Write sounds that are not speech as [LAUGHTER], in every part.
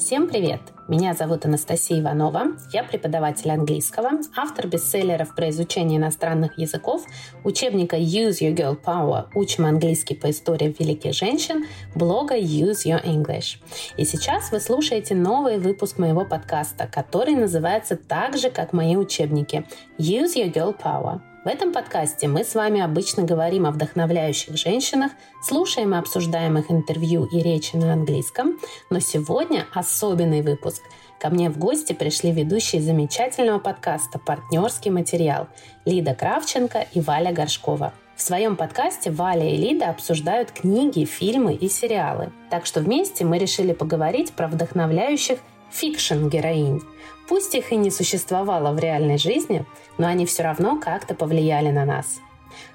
Всем привет! Меня зовут Анастасия Иванова, я преподаватель английского, автор бестселлеров про изучение иностранных языков, учебника Use Your Girl Power «Учим английский по истории великих женщин», блога Use Your English. И сейчас вы слушаете новый выпуск моего подкаста, который называется так же, как мои учебники Use Your Girl Power – в этом подкасте мы с вами обычно говорим о вдохновляющих женщинах, слушаем и обсуждаем их интервью и речи на английском, но сегодня особенный выпуск. Ко мне в гости пришли ведущие замечательного подкаста «Партнерский материал» Лида Кравченко и Валя Горшкова. В своем подкасте Валя и Лида обсуждают книги, фильмы и сериалы. Так что вместе мы решили поговорить про вдохновляющих фикшн-героинь. Пусть их и не существовало в реальной жизни, но они все равно как-то повлияли на нас.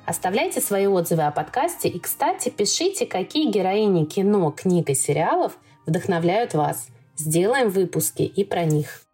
Оставляйте свои отзывы о подкасте и, кстати, пишите, какие героини кино, книг и сериалов вдохновляют вас. Сделаем выпуски и про них.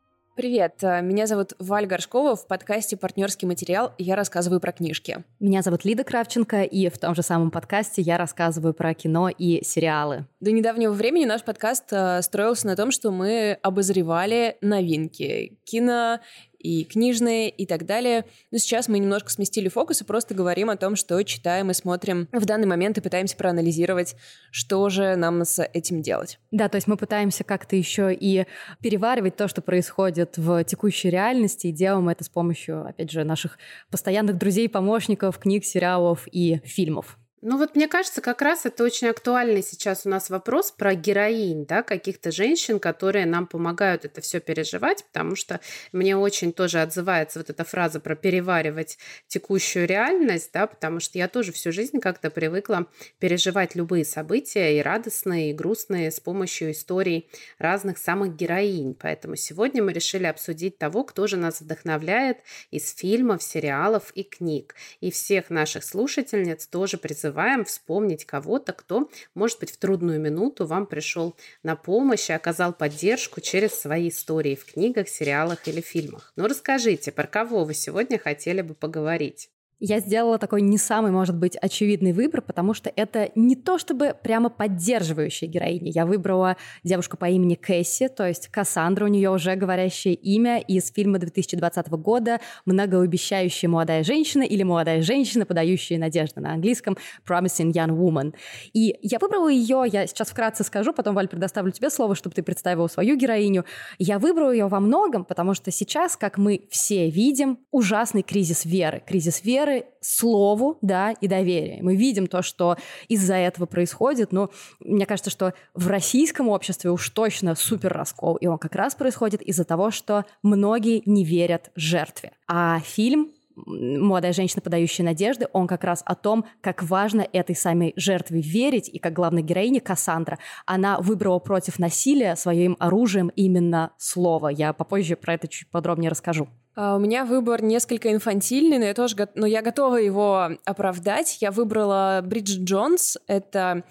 Привет, э, меня зовут Валь Горшкова. В подкасте «Партнерский материал» я рассказываю про книжки. Меня зовут Лида Кравченко, и в том же самом подкасте я рассказываю про кино и сериалы. До недавнего времени наш подкаст э, строился на том, что мы обозревали новинки кино, и книжные и так далее. Но сейчас мы немножко сместили фокус и просто говорим о том, что читаем и смотрим в данный момент и пытаемся проанализировать, что же нам с этим делать. Да, то есть мы пытаемся как-то еще и переваривать то, что происходит в текущей реальности, и делаем это с помощью, опять же, наших постоянных друзей, помощников, книг, сериалов и фильмов. Ну вот мне кажется, как раз это очень актуальный сейчас у нас вопрос про героинь, да, каких-то женщин, которые нам помогают это все переживать, потому что мне очень тоже отзывается вот эта фраза про переваривать текущую реальность, да, потому что я тоже всю жизнь как-то привыкла переживать любые события, и радостные, и грустные, с помощью историй разных самых героинь. Поэтому сегодня мы решили обсудить того, кто же нас вдохновляет из фильмов, сериалов и книг. И всех наших слушательниц тоже призываем призываем вспомнить кого-то, кто, может быть, в трудную минуту вам пришел на помощь и оказал поддержку через свои истории в книгах, сериалах или фильмах. Ну расскажите, про кого вы сегодня хотели бы поговорить? Я сделала такой не самый, может быть, очевидный выбор, потому что это не то чтобы прямо поддерживающая героиня. Я выбрала девушку по имени Кэсси, то есть Кассандра, у нее уже говорящее имя из фильма 2020 года «Многообещающая молодая женщина» или «Молодая женщина, подающая надежды» на английском «Promising Young Woman». И я выбрала ее, я сейчас вкратце скажу, потом, Валь, предоставлю тебе слово, чтобы ты представила свою героиню. Я выбрала ее во многом, потому что сейчас, как мы все видим, ужасный кризис веры. Кризис веры веры слову, да, и доверия. Мы видим то, что из-за этого происходит, но мне кажется, что в российском обществе уж точно супер раскол, и он как раз происходит из-за того, что многие не верят жертве. А фильм молодая женщина, подающая надежды, он как раз о том, как важно этой самой жертве верить, и как главная героиня Кассандра, она выбрала против насилия своим оружием именно слово. Я попозже про это чуть подробнее расскажу. А, у меня выбор несколько инфантильный, но я тоже но я готова его оправдать. Я выбрала Бриджит Джонс. Это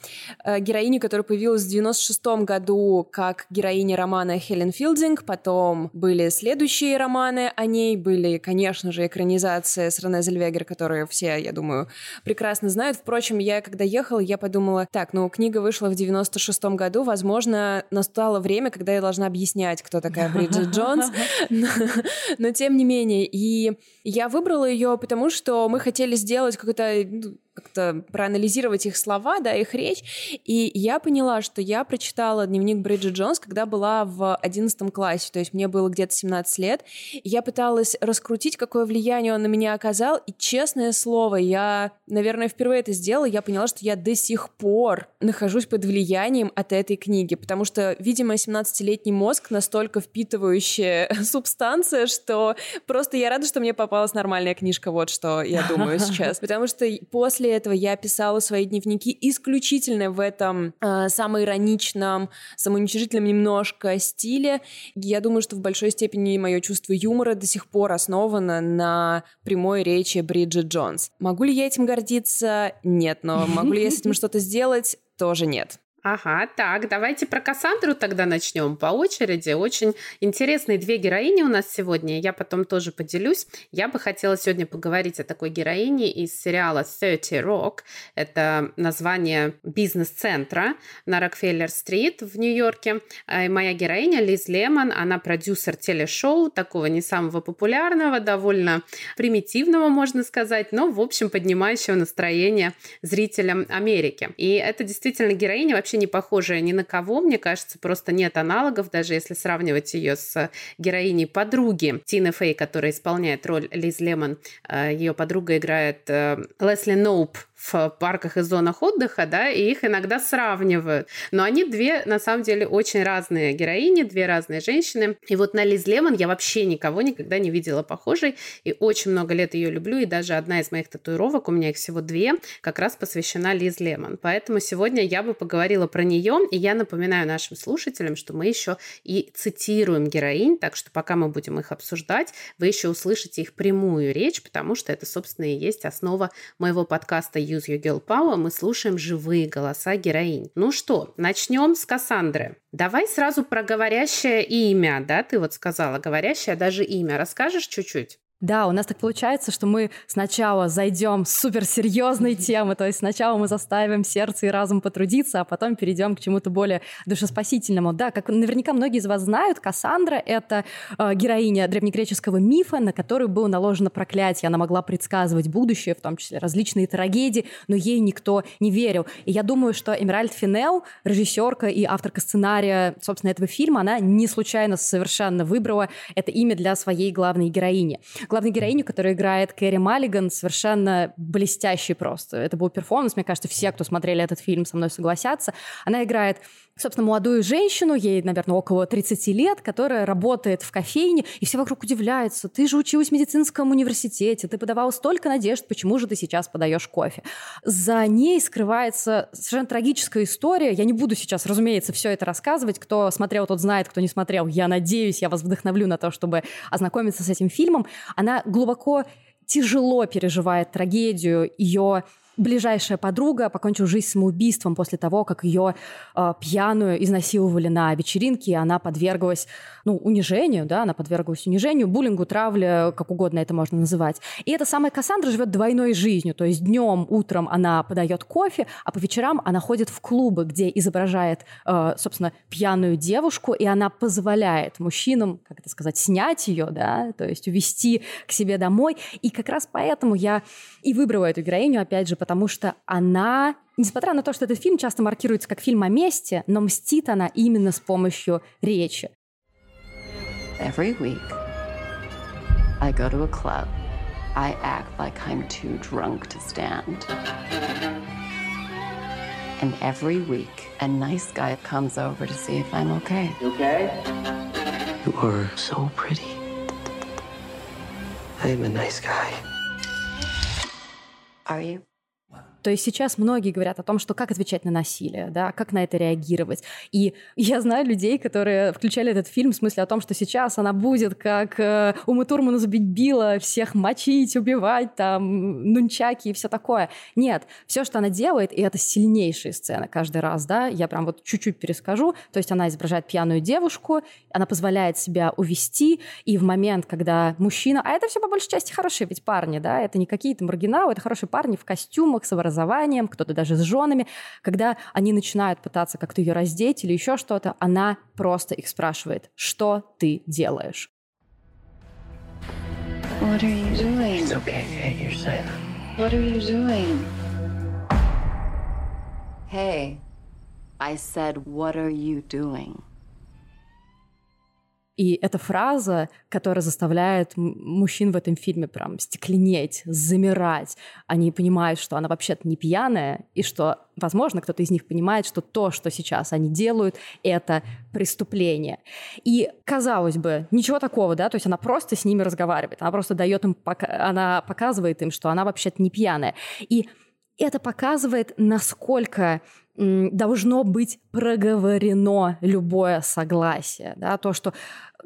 э, героиня, которая появилась в 96 году как героиня романа Хелен Филдинг. Потом были следующие романы о ней. Были, конечно же, экранизации с Рене Зельвегер, которые все, я думаю, прекрасно знают. Впрочем, я когда ехала, я подумала, так, ну, книга вышла в 96 году, возможно, настало время, когда я должна объяснять, кто такая Бриджит [LAUGHS] Джонс. [LAUGHS] Но тем тем не менее. И я выбрала ее, потому что мы хотели сделать какой-то ну, как-то проанализировать их слова, да, их речь, и я поняла, что я прочитала дневник Бриджит Джонс, когда была в 11 классе, то есть мне было где-то 17 лет, я пыталась раскрутить, какое влияние он на меня оказал, и честное слово, я, наверное, впервые это сделала, я поняла, что я до сих пор нахожусь под влиянием от этой книги, потому что, видимо, 17-летний мозг настолько впитывающая [LAUGHS] субстанция, что просто я рада, что мне попалась нормальная книжка, вот что я думаю сейчас, [LAUGHS] потому что после после этого я писала свои дневники исключительно в этом э, самоироничном, самоуничижительном немножко стиле. Я думаю, что в большой степени мое чувство юмора до сих пор основано на прямой речи Бриджит Джонс. Могу ли я этим гордиться? Нет. Но могу ли я с этим [LAUGHS] что-то сделать? Тоже нет. Ага, так, давайте про Кассандру тогда начнем по очереди. Очень интересные две героини у нас сегодня. Я потом тоже поделюсь. Я бы хотела сегодня поговорить о такой героине из сериала 30 Rock. Это название бизнес-центра на Рокфеллер-стрит в Нью-Йорке. И моя героиня Лиз Лемон, она продюсер телешоу, такого не самого популярного, довольно примитивного, можно сказать, но, в общем, поднимающего настроение зрителям Америки. И это действительно героиня вообще вообще не похожая ни на кого, мне кажется, просто нет аналогов, даже если сравнивать ее с героиней подруги Тины Фей, которая исполняет роль Лиз Лемон. Э, ее подруга играет э, Лесли Ноуп в парках и зонах отдыха, да, и их иногда сравнивают. Но они две, на самом деле, очень разные героини, две разные женщины. И вот на Лиз Лемон я вообще никого никогда не видела похожей, и очень много лет ее люблю, и даже одна из моих татуировок, у меня их всего две, как раз посвящена Лиз Лемон. Поэтому сегодня я бы поговорила про нее, и я напоминаю нашим слушателям, что мы еще и цитируем героинь, так что пока мы будем их обсуждать, вы еще услышите их прямую речь, потому что это, собственно, и есть основа моего подкаста Use Your Girl Power мы слушаем живые голоса героинь. Ну что, начнем с Кассандры. Давай сразу про говорящее имя, да, ты вот сказала, говорящее даже имя. Расскажешь чуть-чуть? Да, у нас так получается, что мы сначала зайдем с суперсерьезной темы, то есть сначала мы заставим сердце и разум потрудиться, а потом перейдем к чему-то более душеспасительному. Да, как наверняка многие из вас знают, Кассандра — это э, героиня древнегреческого мифа, на которую было наложено проклятие. Она могла предсказывать будущее, в том числе различные трагедии, но ей никто не верил. И я думаю, что Эмиральд Финел, режиссерка и авторка сценария, собственно, этого фильма, она не случайно совершенно выбрала это имя для своей главной героини главной героиню, которая играет Кэрри Маллиган, совершенно блестящий просто. Это был перформанс, мне кажется, все, кто смотрели этот фильм, со мной согласятся. Она играет собственно, молодую женщину, ей, наверное, около 30 лет, которая работает в кофейне, и все вокруг удивляются. Ты же училась в медицинском университете, ты подавала столько надежд, почему же ты сейчас подаешь кофе? За ней скрывается совершенно трагическая история. Я не буду сейчас, разумеется, все это рассказывать. Кто смотрел, тот знает, кто не смотрел. Я надеюсь, я вас вдохновлю на то, чтобы ознакомиться с этим фильмом. Она глубоко тяжело переживает трагедию, ее ближайшая подруга покончила жизнь самоубийством после того, как ее э, пьяную изнасиловали на вечеринке, и она подверглась ну, унижению, да, она подверглась унижению, буллингу, травле, как угодно это можно называть. И эта самая Кассандра живет двойной жизнью, то есть днем, утром она подает кофе, а по вечерам она ходит в клубы, где изображает, э, собственно, пьяную девушку, и она позволяет мужчинам, как это сказать, снять ее, да, то есть увести к себе домой. И как раз поэтому я и выбрала эту героиню, опять же, потому что она Несмотря на то, что этот фильм часто маркируется как фильм о месте, но мстит она именно с помощью речи. Every week, I go to a club. I act like I'm too drunk to stand. And every week, a nice guy comes over to see if I'm okay. You okay? You are so pretty. I am a nice guy. Are you? То есть сейчас многие говорят о том, что как отвечать на насилие, да, как на это реагировать. И я знаю людей, которые включали этот фильм в смысле о том, что сейчас она будет как э, Ума Турмана забить Билла, всех мочить, убивать, там, нунчаки и все такое. Нет, все, что она делает, и это сильнейшие сцены каждый раз, да, я прям вот чуть-чуть перескажу, то есть она изображает пьяную девушку, она позволяет себя увести, и в момент, когда мужчина, а это все по большей части хорошие ведь парни, да, это не какие-то маргиналы, это хорошие парни в костюмах с образованием, кто-то даже с женами, когда они начинают пытаться как-то ее раздеть или еще что-то, она просто их спрашивает, что ты делаешь? What are you doing? It's okay, you're safe. What are you doing? Hey, I said, what are you doing? И эта фраза, которая заставляет мужчин в этом фильме прям стекленеть, замирать. Они понимают, что она вообще-то не пьяная, и что, возможно, кто-то из них понимает, что то, что сейчас они делают, это преступление. И, казалось бы, ничего такого, да, то есть она просто с ними разговаривает, она просто дает им, она показывает им, что она вообще-то не пьяная. И это показывает, насколько должно быть проговорено любое согласие. Да? То, что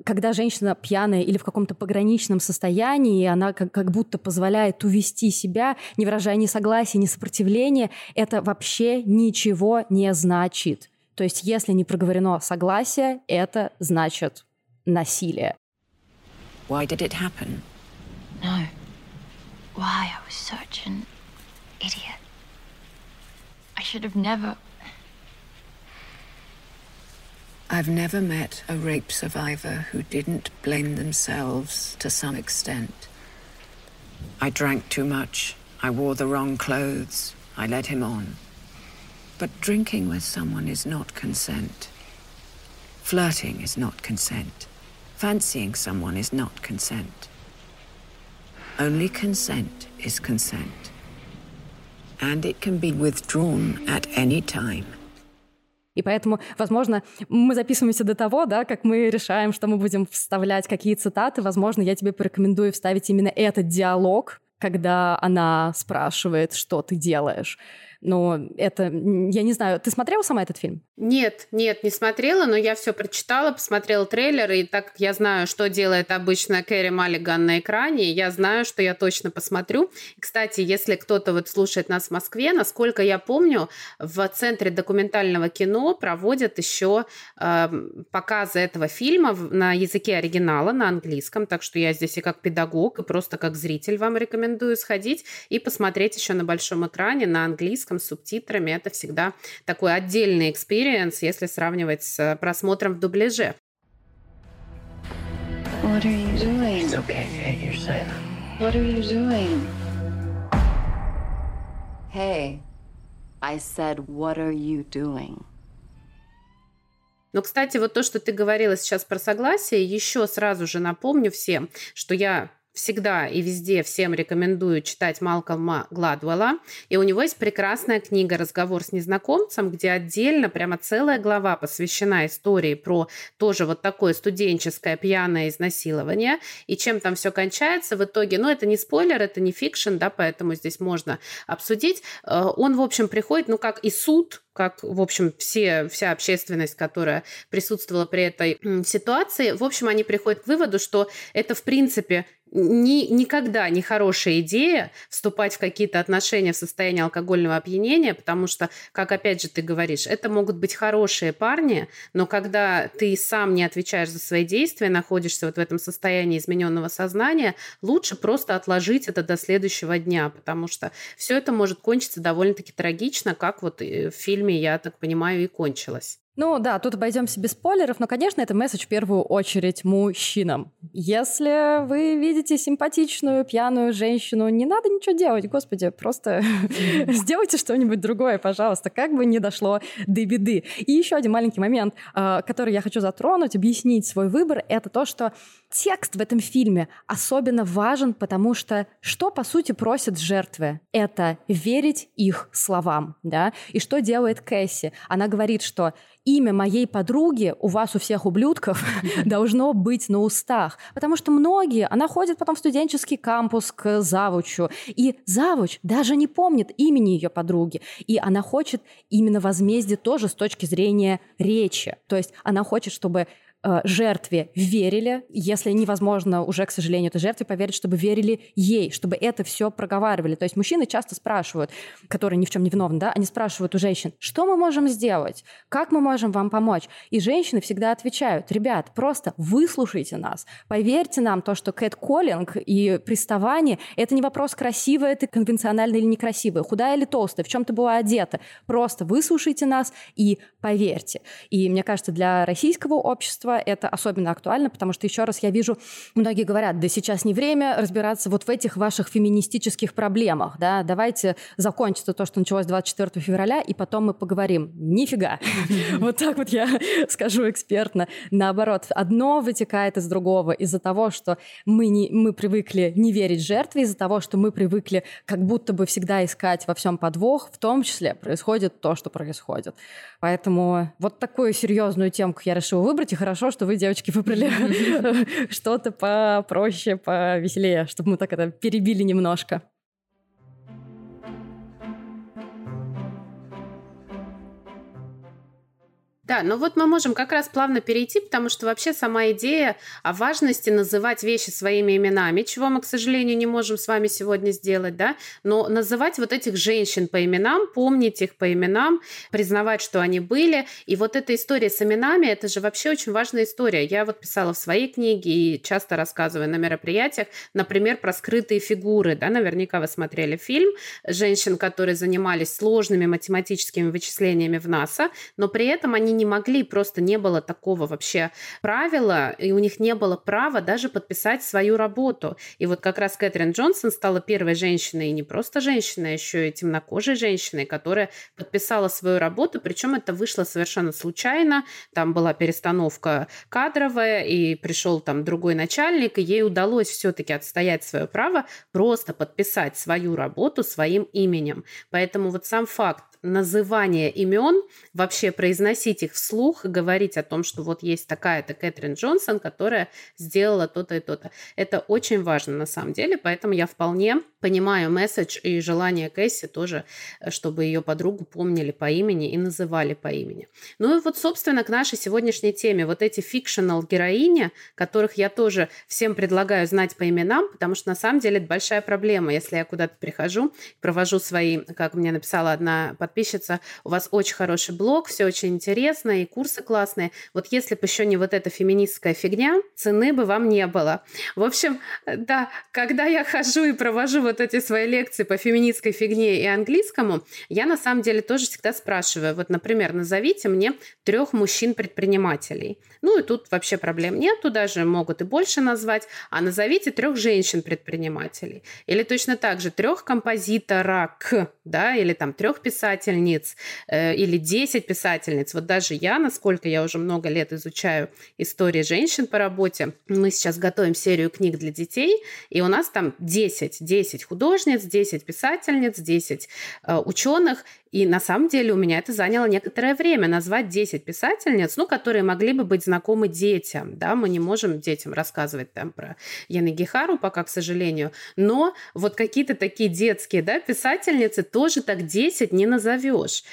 когда женщина пьяная или в каком-то пограничном состоянии, она как, как будто позволяет увести себя, не выражая ни согласия, ни сопротивления, это вообще ничего не значит. То есть если не проговорено согласие, это значит насилие. Why did it happen? No. Why I was such an idiot. I should have never. I've never met a rape survivor who didn't blame themselves to some extent. I drank too much. I wore the wrong clothes. I led him on. But drinking with someone is not consent. Flirting is not consent. Fancying someone is not consent. Only consent is consent. And it can be withdrawn at any time. И поэтому, возможно, мы записываемся до того, да, как мы решаем, что мы будем вставлять какие цитаты. Возможно, я тебе порекомендую вставить именно этот диалог, когда она спрашивает, что ты делаешь. Но это, я не знаю, ты смотрела сама этот фильм? Нет, нет, не смотрела, но я все прочитала, посмотрела трейлер, и так как я знаю, что делает обычно Кэрри Маллиган на экране, я знаю, что я точно посмотрю. Кстати, если кто-то вот слушает нас в Москве, насколько я помню, в Центре документального кино проводят еще э, показы этого фильма на языке оригинала, на английском, так что я здесь и как педагог, и просто как зритель вам рекомендую сходить и посмотреть еще на большом экране на английском английском с субтитрами. Это всегда такой отдельный experience, если сравнивать с просмотром в дубляже. What are you doing? It's okay, Kate, you're safe. What are you doing? Hey, I said, what are you doing? Но, кстати, вот то, что ты говорила сейчас про согласие, еще сразу же напомню всем, что я всегда и везде всем рекомендую читать Малкольма Гладвелла. И у него есть прекрасная книга «Разговор с незнакомцем», где отдельно прямо целая глава посвящена истории про тоже вот такое студенческое пьяное изнасилование и чем там все кончается в итоге. Но это не спойлер, это не фикшн, да, поэтому здесь можно обсудить. Э, он, в общем, приходит, ну, как и суд, как, в общем, все, вся общественность, которая присутствовала при этой ситуации, в общем, они приходят к выводу, что это, в принципе, ни, никогда не хорошая идея вступать в какие-то отношения в состоянии алкогольного опьянения, потому что, как опять же ты говоришь, это могут быть хорошие парни, но когда ты сам не отвечаешь за свои действия, находишься вот в этом состоянии измененного сознания, лучше просто отложить это до следующего дня, потому что все это может кончиться довольно-таки трагично, как вот в фильме, я так понимаю, и кончилось. Ну да, тут обойдемся без спойлеров, но, конечно, это месседж в первую очередь мужчинам. Если вы видите симпатичную пьяную женщину, не надо ничего делать, господи, просто [LAUGHS] сделайте что-нибудь другое, пожалуйста, как бы не дошло до беды. И еще один маленький момент, а, который я хочу затронуть, объяснить свой выбор, это то, что текст в этом фильме особенно важен, потому что что, по сути, просят жертвы? Это верить их словам, да? И что делает Кэсси? Она говорит, что имя моей подруги у вас, у всех ублюдков, [LAUGHS] должно быть на устах. Потому что многие, она ходит потом в студенческий кампус к завучу, и завуч даже не помнит имени ее подруги. И она хочет именно возмездие тоже с точки зрения речи. То есть она хочет, чтобы Э, жертве верили, если невозможно уже, к сожалению, этой жертве поверить, чтобы верили ей, чтобы это все проговаривали. То есть мужчины часто спрашивают, которые ни в чем не виновны, да, они спрашивают у женщин, что мы можем сделать, как мы можем вам помочь. И женщины всегда отвечают, ребят, просто выслушайте нас, поверьте нам то, что кэт-коллинг и приставание — это не вопрос, красивая ты конвенционально или некрасивая, худая или толстая, в чем ты была одета. Просто выслушайте нас и поверьте. И мне кажется, для российского общества это особенно актуально, потому что, еще раз, я вижу, многие говорят, да сейчас не время разбираться вот в этих ваших феминистических проблемах, да, давайте закончится то, что началось 24 февраля, и потом мы поговорим. Нифига! [LAUGHS] Вот так вот я [LAUGHS] скажу экспертно. Наоборот, одно вытекает из другого из-за того, что мы, не, мы привыкли не верить жертве, из-за того, что мы привыкли как будто бы всегда искать во всем подвох, в том числе происходит то, что происходит. Поэтому вот такую серьезную темку я решила выбрать, и хорошо, что вы, девочки, выбрали [LAUGHS] [LAUGHS] что-то попроще, повеселее, чтобы мы так это перебили немножко. Да, ну вот мы можем как раз плавно перейти, потому что вообще сама идея о важности называть вещи своими именами, чего мы, к сожалению, не можем с вами сегодня сделать, да, но называть вот этих женщин по именам, помнить их по именам, признавать, что они были. И вот эта история с именами, это же вообще очень важная история. Я вот писала в своей книге и часто рассказываю на мероприятиях, например, про скрытые фигуры, да, наверняка вы смотрели фильм женщин, которые занимались сложными математическими вычислениями в НАСА, но при этом они не могли, просто не было такого вообще правила, и у них не было права даже подписать свою работу. И вот как раз Кэтрин Джонсон стала первой женщиной, и не просто женщиной, а еще и темнокожей женщиной, которая подписала свою работу, причем это вышло совершенно случайно, там была перестановка кадровая, и пришел там другой начальник, и ей удалось все-таки отстоять свое право просто подписать свою работу своим именем. Поэтому вот сам факт называние имен, вообще произносить их вслух, говорить о том, что вот есть такая-то Кэтрин Джонсон, которая сделала то-то и то-то. Это очень важно на самом деле, поэтому я вполне понимаю месседж и желание Кэсси тоже, э, чтобы ее подругу помнили по имени и называли по имени. Ну и вот, собственно, к нашей сегодняшней теме. Вот эти фикшенал героини, которых я тоже всем предлагаю знать по именам, потому что на самом деле это большая проблема. Если я куда-то прихожу, провожу свои, как мне написала одна подписчица, у вас очень хороший блог, все очень интересно, и курсы классные. Вот если бы еще не вот эта феминистская фигня, цены бы вам не было. В общем, да, когда я хожу и провожу вот эти свои лекции по феминистской фигне и английскому, я на самом деле тоже всегда спрашиваю, вот, например, назовите мне трех мужчин-предпринимателей. Ну и тут вообще проблем нету, даже могут и больше назвать, а назовите трех женщин-предпринимателей. Или точно так же трех композиторок, да, или там трех писательниц, э, или десять писательниц. Вот даже я, насколько я уже много лет изучаю истории женщин по работе, мы сейчас готовим серию книг для детей, и у нас там 10, 10 10 художниц, 10 писательниц, 10 э, ученых. И на самом деле у меня это заняло некоторое время назвать 10 писательниц, ну, которые могли бы быть знакомы детям. Да? Мы не можем детям рассказывать там про Яны Гихару пока, к сожалению. Но вот какие-то такие детские да, писательницы тоже так 10 не назовешь.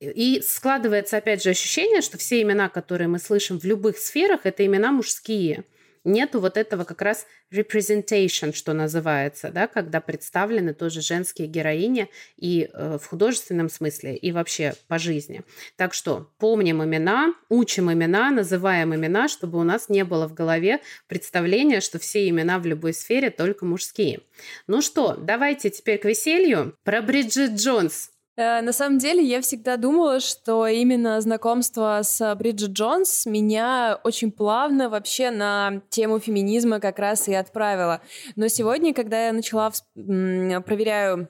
И складывается, опять же, ощущение, что все имена, которые мы слышим в любых сферах, это имена мужские нету вот этого как раз representation, что называется, да, когда представлены тоже женские героини и э, в художественном смысле, и вообще по жизни. Так что помним имена, учим имена, называем имена, чтобы у нас не было в голове представления, что все имена в любой сфере только мужские. Ну что, давайте теперь к веселью. Про Бриджит Джонс на самом деле, я всегда думала, что именно знакомство с Бриджит Джонс меня очень плавно вообще на тему феминизма как раз и отправило. Но сегодня, когда я начала проверяю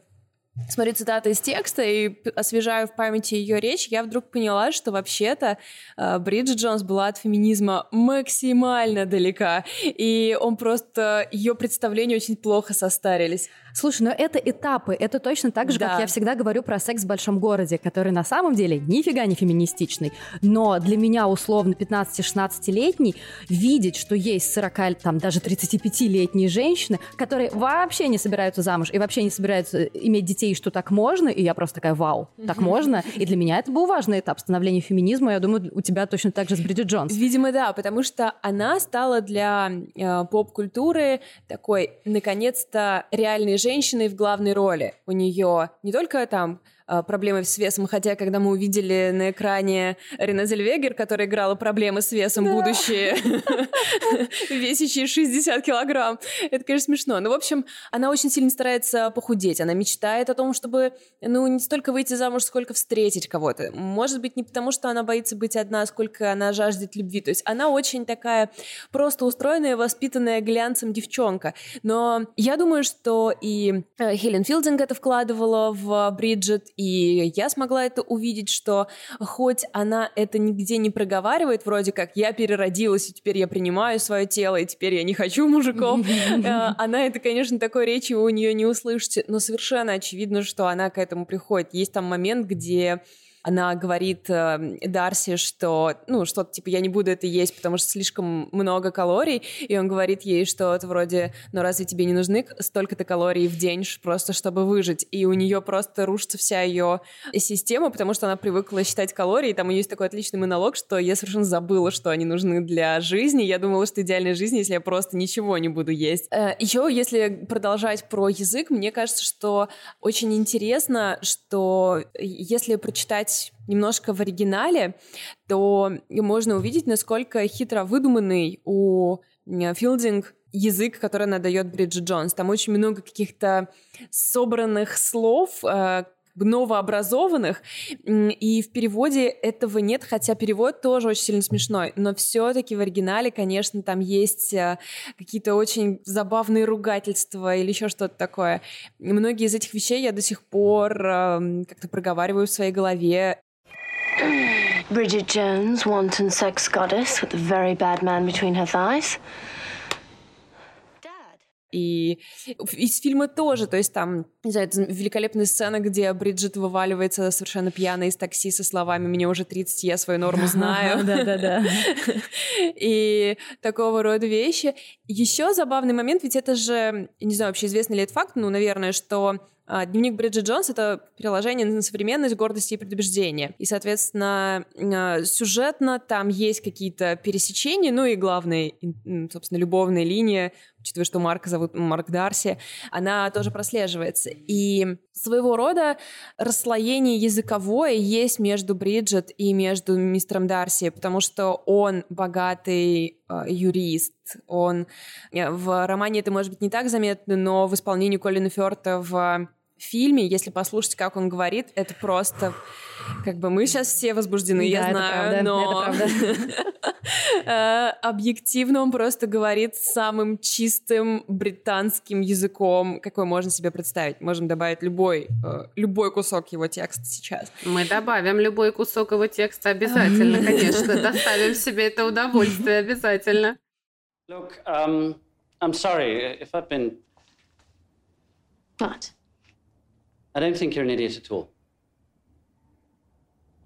смотрю цитаты из текста и освежаю в памяти ее речь, я вдруг поняла, что вообще-то э, Бриджит Джонс была от феминизма максимально далека, и он просто ее представления очень плохо состарились. Слушай, но это этапы. Это точно так же, да. как я всегда говорю про секс в большом городе, который на самом деле нифига не феминистичный. Но для меня, условно, 15-16-летний, видеть, что есть 40, там, даже 35-летние женщины, которые вообще не собираются замуж и вообще не собираются иметь детей, что так можно, и я просто такая, вау, так можно. И для меня это был важный этап становления феминизма. Я думаю, у тебя точно так же с Бриджит Джонс. Видимо, да, потому что она стала для э, поп-культуры такой, наконец-то, реальной женщиной в главной роли. У нее не только там а, проблемы с весом, хотя когда мы увидели на экране Рене Зельвегер, которая играла проблемы с весом да. будущее, [LAUGHS] весящие 60 килограмм, это, конечно, смешно. Но, в общем, она очень сильно старается похудеть, она мечтает о том, чтобы, ну, не столько выйти замуж, сколько встретить кого-то. Может быть, не потому, что она боится быть одна, сколько она жаждет любви. То есть она очень такая просто устроенная, воспитанная глянцем девчонка. Но я думаю, что и э, Хелен Филдинг это вкладывала в Бриджит, и я смогла это увидеть, что хоть она это нигде не проговаривает, вроде как я переродилась, и теперь я принимаю свое тело, и теперь я не хочу мужиков, [LAUGHS] э, она это, конечно, такой речи у нее не услышите, но совершенно очевидно, что она к этому приходит. Есть там момент, где она говорит э, Дарси, что, ну, что-то типа, я не буду это есть, потому что слишком много калорий, и он говорит ей что-то вроде, ну, разве тебе не нужны столько-то калорий в день просто, чтобы выжить? И у нее просто рушится вся ее система, потому что она привыкла считать калории, и там у нее есть такой отличный монолог, что я совершенно забыла, что они нужны для жизни, я думала, что идеальная жизнь, если я просто ничего не буду есть. Э, Еще, если продолжать про язык, мне кажется, что очень интересно, что если прочитать немножко в оригинале, то можно увидеть, насколько хитро выдуманный у Филдинг язык, который она дает Бриджит Джонс. Там очень много каких-то собранных слов, э, новообразованных, и в переводе этого нет, хотя перевод тоже очень сильно смешной, но все-таки в оригинале, конечно, там есть э, какие-то очень забавные ругательства или еще что-то такое. многие из этих вещей я до сих пор эм, как-то проговариваю в своей голове. Bridget Jones, wanton sex goddess with a very bad man between her thighs. И из фильма тоже, то есть там, не знаю, великолепная сцена, где Бриджит вываливается совершенно пьяная из такси со словами «Мне уже 30, я свою норму знаю». [LAUGHS] Да-да-да. [LAUGHS] И такого рода вещи. Еще забавный момент, ведь это же, не знаю, вообще известный ли это факт, ну, наверное, что Дневник Бриджит Джонс — это приложение на современность, гордости и предубеждения. И, соответственно, а, сюжетно там есть какие-то пересечения, ну и главная, собственно, любовная линия, учитывая, что Марка зовут Марк Дарси, она тоже прослеживается. И своего рода расслоение языковое есть между Бриджит и между мистером Дарси, потому что он богатый э, юрист, он в романе это может быть не так заметно, но в исполнении Колина Фёрта в фильме, если послушать, как он говорит, это просто как бы мы сейчас все возбуждены, да, я знаю, правда, но [LAUGHS] э, объективно он просто говорит самым чистым британским языком, какой можно себе представить. Можем добавить любой, э, любой кусок его текста сейчас. Мы добавим любой кусок его текста обязательно, конечно. Доставим себе это удовольствие обязательно. Look, um, I'm sorry if I've been... What? I don't think you're an idiot at all.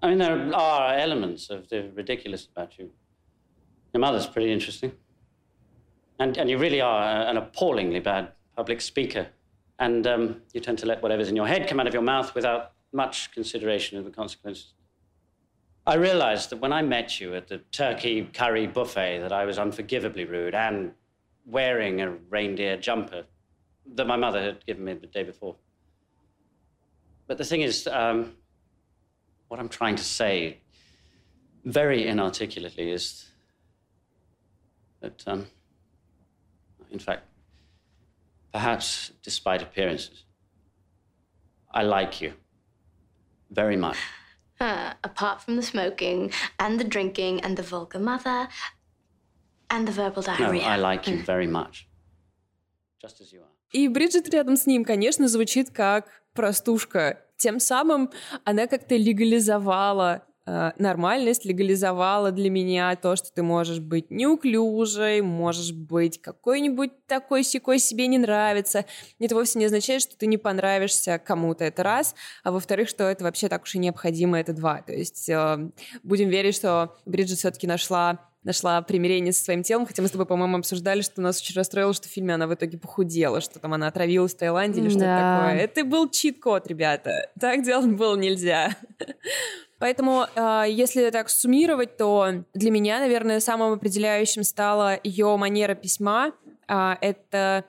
I mean, there are elements of the ridiculous about you. Your mother's pretty interesting. And, and you really are an appallingly bad public speaker. And um, you tend to let whatever's in your head come out of your mouth without much consideration of the consequences. I realized that when I met you at the turkey curry buffet that I was unforgivably rude and wearing a reindeer jumper that my mother had given me the day before. But the thing is, um, what I'm trying to say very inarticulately is that, um, in fact, perhaps despite appearances, I like you very much. [SIGHS] Uh, apart from the smoking and the drinking and the vulgar mother and the verbal diarrhea. No, I like you very [LAUGHS] much. Just as you are. И Бриджит рядом с ним, конечно, звучит как простушка. Тем самым она как-то легализовала э, нормальность, легализовала для меня то, что ты можешь быть неуклюжей, можешь быть какой-нибудь такой секой себе не нравится. Это вовсе не означает, что ты не понравишься кому-то, это раз, а во-вторых, что это вообще так уж и необходимо, это два. То есть э, будем верить, что Бриджит все-таки нашла нашла примирение со своим телом, хотя мы с тобой, по-моему, обсуждали, что нас очень расстроило, что в фильме она в итоге похудела, что там она отравилась в Таиланде или что-то да. такое. Это был чит-код, ребята. [LAUGHS] Так делать было нельзя. [LAUGHS] Поэтому, э, если так суммировать, то для меня, наверное, самым определяющим стала ее манера письма. Э, это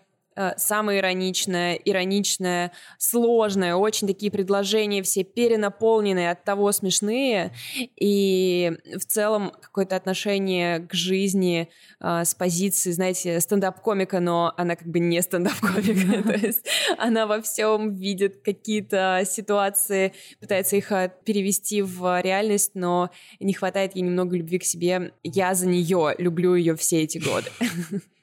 самое ироничное, ироничное, сложное, очень такие предложения все перенаполненные, от того смешные, и в целом какое-то отношение к жизни э, с позиции, знаете, стендап-комика, но она как бы не стендап-комика, [LAUGHS] то есть она во всем видит какие-то ситуации, пытается их э, перевести в реальность, но не хватает ей немного любви к себе. Я за нее люблю ее все эти годы. [LAUGHS]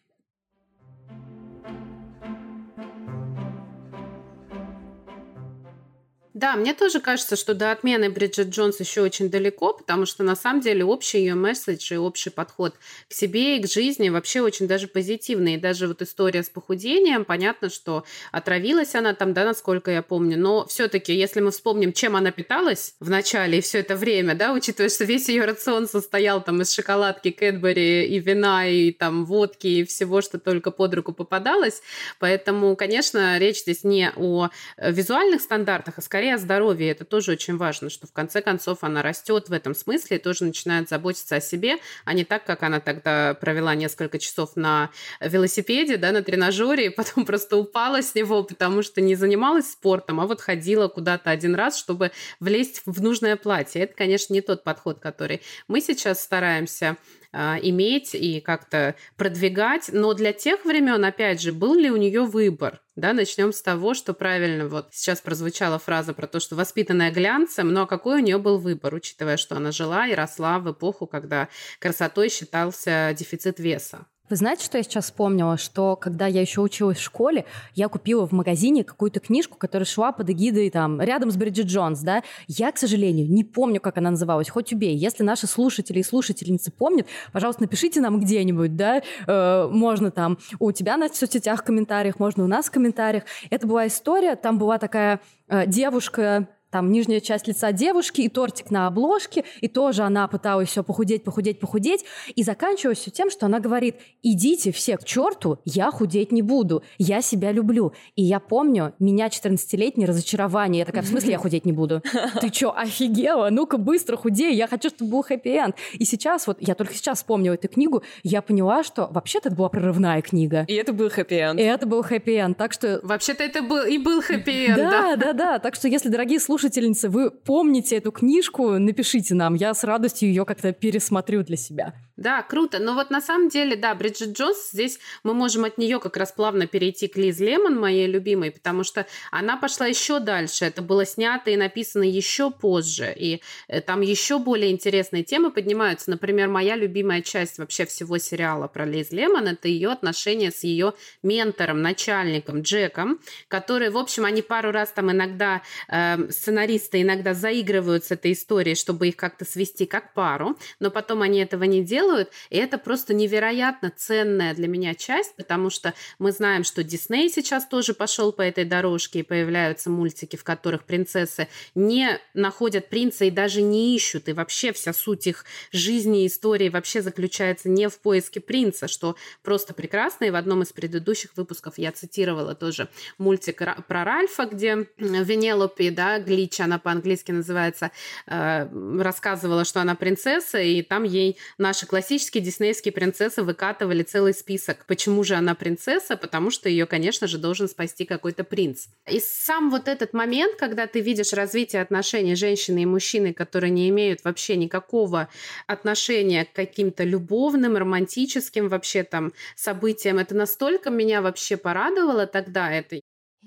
Да, мне тоже кажется, что до отмены Бриджит Джонс еще очень далеко, потому что на самом деле общий ее месседж и общий подход к себе и к жизни вообще очень даже позитивный. И даже вот история с похудением, понятно, что отравилась она там, да, насколько я помню, но все-таки, если мы вспомним, чем она питалась в начале и все это время, да, учитывая, что весь ее рацион состоял там из шоколадки, Кэтбери и вина, и там водки, и всего, что только под руку попадалось. Поэтому, конечно, речь здесь не о э, визуальных стандартах, а скорее скорее о здоровье. Это тоже очень важно, что в конце концов она растет в этом смысле и тоже начинает заботиться о себе, а не так, как она тогда провела несколько часов на велосипеде, да, на тренажере, и потом [LAUGHS] просто упала с него, потому что не занималась спортом, а вот ходила куда-то один раз, чтобы влезть в нужное платье. Это, конечно, не тот подход, который мы сейчас стараемся а, иметь и как-то продвигать. Но для тех времен, опять же, был ли у нее выбор? Да, начнем с того, что правильно вот сейчас прозвучала фраза про то, что воспитанная глянцем, но какой у нее был выбор, учитывая, что она жила и росла в эпоху, когда красотой считался дефицит веса. Вы знаете, что я сейчас вспомнила? Что когда я еще училась в школе, я купила в магазине какую-то книжку, которая шла под эгидой там рядом с Бриджит Джонс, да. Я, к сожалению, не помню, как она называлась. Хоть убей. Если наши слушатели и слушательницы помнят, пожалуйста, напишите нам где-нибудь, да. Э, можно там у тебя на соцсетях в комментариях, можно у нас в комментариях. Это была история, там была такая э, девушка, там нижняя часть лица девушки и тортик на обложке, и тоже она пыталась все похудеть, похудеть, похудеть, и заканчивалось все тем, что она говорит, идите все к черту, я худеть не буду, я себя люблю. И я помню, меня 14-летнее разочарование, я такая, в смысле я худеть не буду? Ты что, офигела? Ну-ка быстро худей, я хочу, чтобы был хэппи-энд. И сейчас, вот я только сейчас вспомнила эту книгу, я поняла, что вообще-то это была прорывная книга. И это был хэппи-энд. И это был хэппи-энд, так что... Вообще-то это был и был хэппи-энд, да? Да, да, да, так что если, дорогие слушатели, слушательницы, вы помните эту книжку, напишите нам. Я с радостью ее как-то пересмотрю для себя. Да, круто. Но вот на самом деле, да, Бриджит Джонс, здесь мы можем от нее как раз плавно перейти к Лиз Лемон, моей любимой, потому что она пошла еще дальше. Это было снято и написано еще позже. И э, там еще более интересные темы поднимаются. Например, моя любимая часть вообще всего сериала про Лиз Лемон – это ее отношения с ее ментором, начальником Джеком, который, в общем, они пару раз там иногда э, сценаристы иногда заигрывают с этой историей, чтобы их как-то свести как пару, но потом они этого не делают, и это просто невероятно ценная для меня часть, потому что мы знаем, что Дисней сейчас тоже пошел по этой дорожке, и появляются мультики, в которых принцессы не находят принца и даже не ищут, и вообще вся суть их жизни и истории вообще заключается не в поиске принца, что просто прекрасно, и в одном из предыдущих выпусков я цитировала тоже мультик про Ральфа, где Венелопи, да, Гли Лич, она по-английски называется, э, рассказывала, что она принцесса, и там ей наши классические диснеевские принцессы выкатывали целый список. Почему же она принцесса? Потому что ее, конечно же, должен спасти какой-то принц. И сам вот этот момент, когда ты видишь развитие отношений женщины и мужчины, которые не имеют вообще никакого отношения к каким-то любовным, романтическим вообще там событиям, это настолько меня вообще порадовало тогда. Это He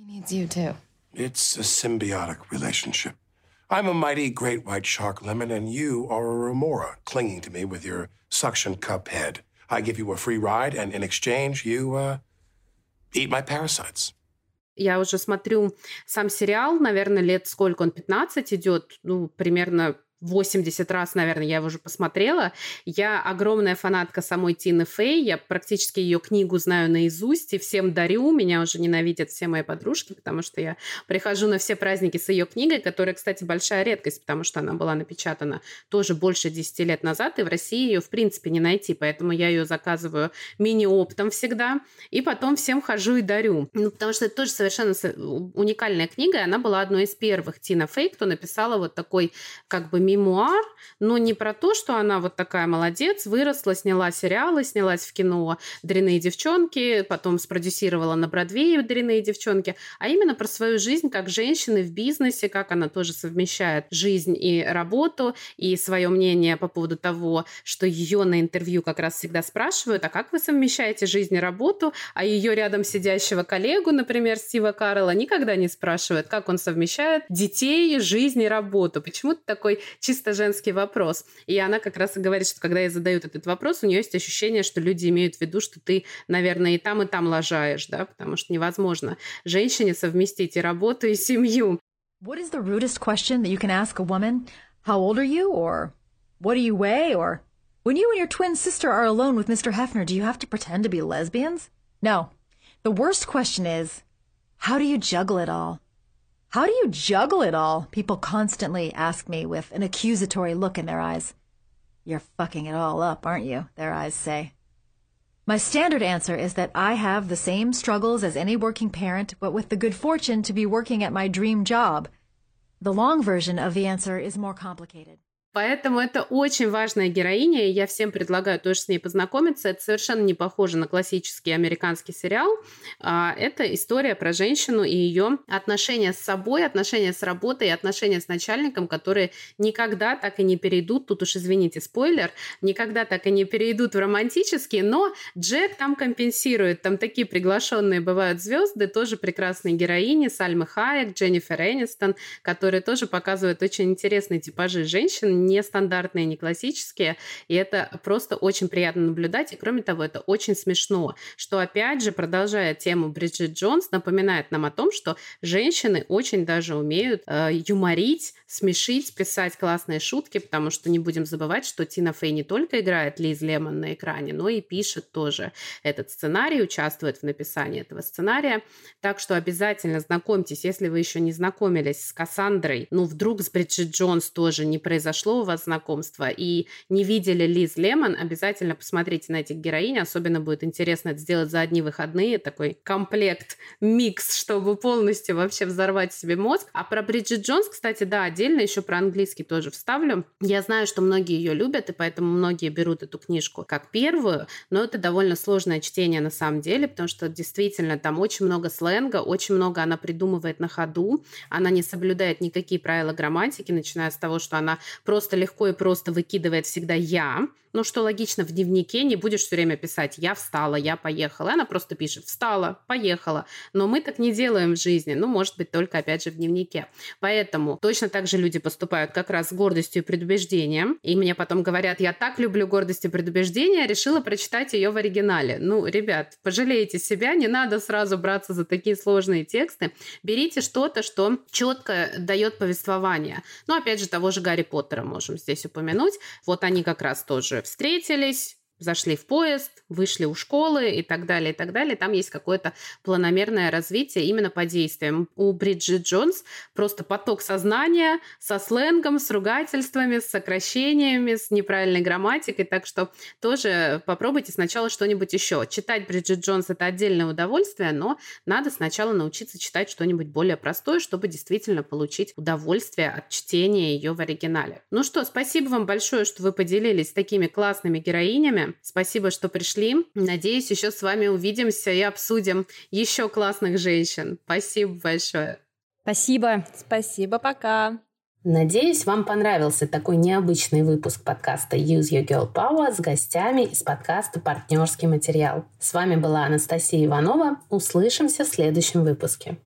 needs you too. It's a symbiotic relationship. I'm a mighty great white shark lemon, and you are a remora clinging to me with your suction cup head. I give you a free ride, and in exchange, you uh, eat my parasites. Я уже смотрю сам сериал, наверное, лет сколько он, 15 идет, ну, примерно 80 раз, наверное, я его уже посмотрела. Я огромная фанатка самой Тины Фей. Я практически ее книгу знаю наизусть и всем дарю. Меня уже ненавидят все мои подружки, потому что я прихожу на все праздники с ее книгой, которая, кстати, большая редкость, потому что она была напечатана тоже больше 10 лет назад, и в России ее, в принципе, не найти. Поэтому я ее заказываю мини-оптом всегда, и потом всем хожу и дарю. Ну, потому что это тоже совершенно уникальная книга, и она была одной из первых Тина Фей, кто написала вот такой как бы мемуар, но не про то, что она вот такая молодец, выросла, сняла сериалы, снялась в кино «Дрянные девчонки», потом спродюсировала на Бродвее «Дрянные девчонки», а именно про свою жизнь как женщины в бизнесе, как она тоже совмещает жизнь и работу, и свое мнение по поводу того, что ее на интервью как раз всегда спрашивают, а как вы совмещаете жизнь и работу, а ее рядом сидящего коллегу, например, Стива Карла, никогда не спрашивают, как он совмещает детей, жизнь и работу. Почему ты такой чисто женский вопрос. И она как раз и говорит, что когда ей задают этот вопрос, у нее есть ощущение, что люди имеют в виду, что ты, наверное, и там, и там лажаешь, да, потому что невозможно женщине совместить и работу, и семью. What is the rudest question that you can ask a woman? How old are you? Or what do you weigh? Or when you and your twin sister are alone with Mr. Hefner, do you have to pretend to be lesbians? No. The worst question is, how do you juggle it all? How do you juggle it all? People constantly ask me with an accusatory look in their eyes. You're fucking it all up, aren't you? Their eyes say. My standard answer is that I have the same struggles as any working parent, but with the good fortune to be working at my dream job. The long version of the answer is more complicated. Поэтому это очень важная героиня, и я всем предлагаю тоже с ней познакомиться. Это совершенно не похоже на классический американский сериал. А, это история про женщину и ее отношения с собой, отношения с работой отношения с начальником, которые никогда так и не перейдут, тут уж извините, спойлер, никогда так и не перейдут в романтические, но Джек там компенсирует. Там такие приглашенные бывают звезды, тоже прекрасные героини, Сальмы Хайек, Дженнифер Энистон, которые тоже показывают очень интересные типажи женщин, не стандартные, не классические, и это просто очень приятно наблюдать, и кроме того, это очень смешно, что опять же, продолжая тему Бриджит Джонс, напоминает нам о том, что женщины очень даже умеют э, юморить, смешить, писать классные шутки, потому что не будем забывать, что Тина Фей не только играет Лиз Лемон на экране, но и пишет тоже этот сценарий, участвует в написании этого сценария. Так что обязательно знакомьтесь, если вы еще не знакомились с Кассандрой, ну вдруг с Бриджит Джонс тоже не произошло у вас знакомство и не видели Лиз Лемон, обязательно посмотрите на этих героинь. Особенно будет интересно это сделать за одни выходные. Такой комплект, микс, чтобы полностью вообще взорвать себе мозг. А про Бриджит Джонс, кстати, да, отдельно еще про английский тоже вставлю. Я знаю, что многие ее любят, и поэтому многие берут эту книжку как первую, но это довольно сложное чтение на самом деле, потому что действительно там очень много сленга, очень много она придумывает на ходу, она не соблюдает никакие правила грамматики, начиная с того, что она просто легко и просто выкидывает всегда «я», ну, что логично, в дневнике не будешь все время писать «я встала», «я поехала». Она просто пишет «встала», «поехала». Но мы так не делаем в жизни. Ну, может быть, только, опять же, в дневнике. Поэтому точно так же люди поступают как раз с гордостью и предубеждением. И мне потом говорят, я так люблю гордость и предубеждение, решила прочитать ее в оригинале. Ну, ребят, пожалейте себя, не надо сразу браться за такие сложные тексты. Берите что-то, что четко дает повествование. Ну, опять же, того же Гарри Поттера можем здесь упомянуть. Вот они как раз тоже встретились, зашли в поезд, вышли у школы и так далее, и так далее. Там есть какое-то планомерное развитие именно по действиям. У Бриджит Джонс просто поток сознания со сленгом, с ругательствами, с сокращениями, с неправильной грамматикой. Так что тоже попробуйте сначала что-нибудь еще. Читать Бриджит Джонс – это отдельное удовольствие, но надо сначала научиться читать что-нибудь более простое, чтобы действительно получить удовольствие от чтения ее в оригинале. Ну что, спасибо вам большое, что вы поделились такими классными героинями. Спасибо, что пришли пришли. Надеюсь, еще с вами увидимся и обсудим еще классных женщин. Спасибо большое. Спасибо. Спасибо, пока. Надеюсь, вам понравился такой необычный выпуск подкаста Use Your Girl Power с гостями из подкаста «Партнерский материал». С вами была Анастасия Иванова. Услышимся в следующем выпуске.